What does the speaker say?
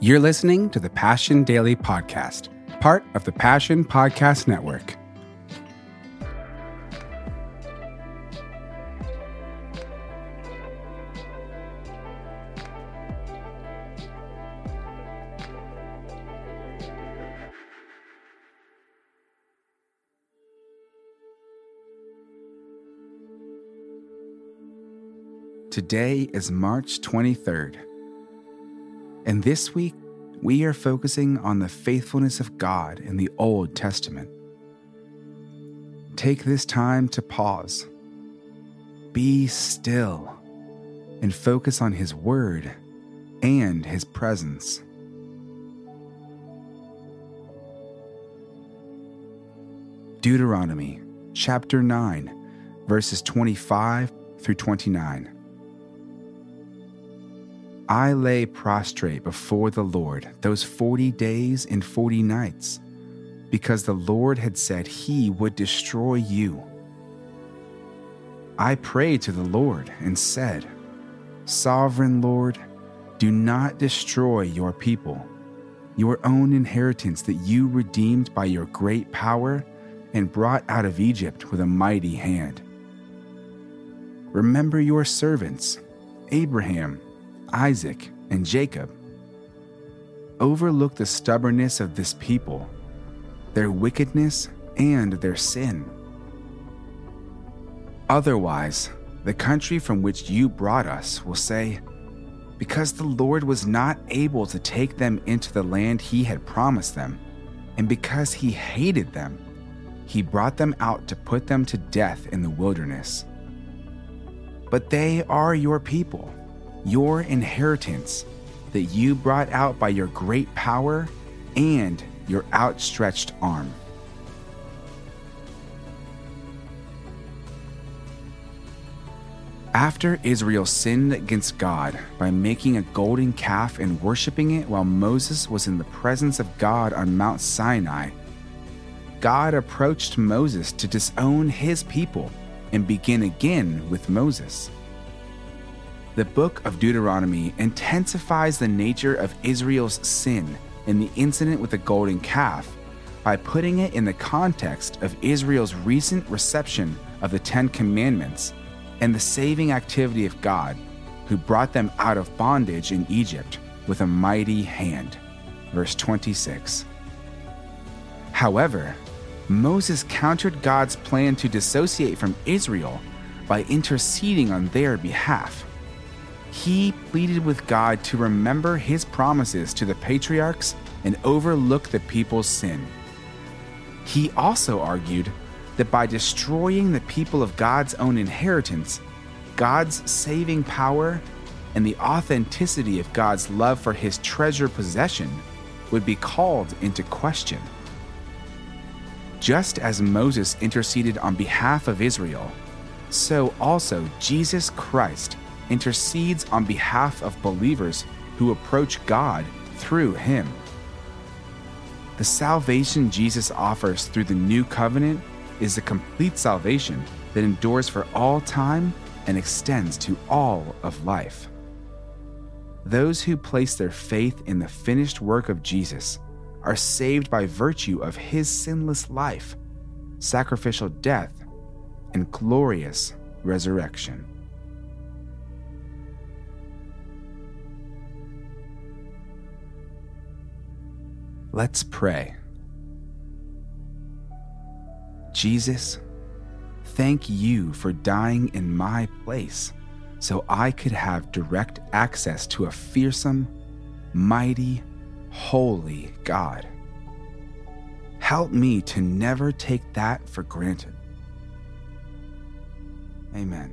You're listening to the Passion Daily Podcast, part of the Passion Podcast Network. Today is March 23rd. And this week, we are focusing on the faithfulness of God in the Old Testament. Take this time to pause, be still, and focus on His Word and His presence. Deuteronomy chapter 9, verses 25 through 29. I lay prostrate before the Lord those 40 days and 40 nights, because the Lord had said he would destroy you. I prayed to the Lord and said, Sovereign Lord, do not destroy your people, your own inheritance that you redeemed by your great power and brought out of Egypt with a mighty hand. Remember your servants, Abraham Isaac, and Jacob. Overlook the stubbornness of this people, their wickedness, and their sin. Otherwise, the country from which you brought us will say, Because the Lord was not able to take them into the land he had promised them, and because he hated them, he brought them out to put them to death in the wilderness. But they are your people your inheritance that you brought out by your great power and your outstretched arm. After Israel sinned against God by making a golden calf and worshiping it while Moses was in the presence of God on Mount Sinai, God approached Moses to disown his people and begin again with Moses the book of Deuteronomy intensifies the nature of Israel's sin in the incident with the golden calf by putting it in the context of Israel's recent reception of the Ten Commandments and the saving activity of God, who brought them out of bondage in Egypt with a mighty hand. Verse 26. However, Moses countered God's plan to dissociate from Israel by interceding on their behalf he pleaded with God to remember his promises to the patriarchs and overlook the people's sin. He also argued that by destroying the people of God's own inheritance, God's saving power and the authenticity of God's love for his treasure possession would be called into question. Just as Moses interceded on behalf of Israel, so also Jesus Christ intercedes on behalf of believers who approach God through him. The salvation Jesus offers through the new covenant is a complete salvation that endures for all time and extends to all of life. Those who place their faith in the finished work of Jesus are saved by virtue of his sinless life, sacrificial death, and glorious resurrection. Let's pray. Jesus, thank you for dying in my place so I could have direct access to a fearsome, mighty, holy God. Help me to never take that for granted. Amen.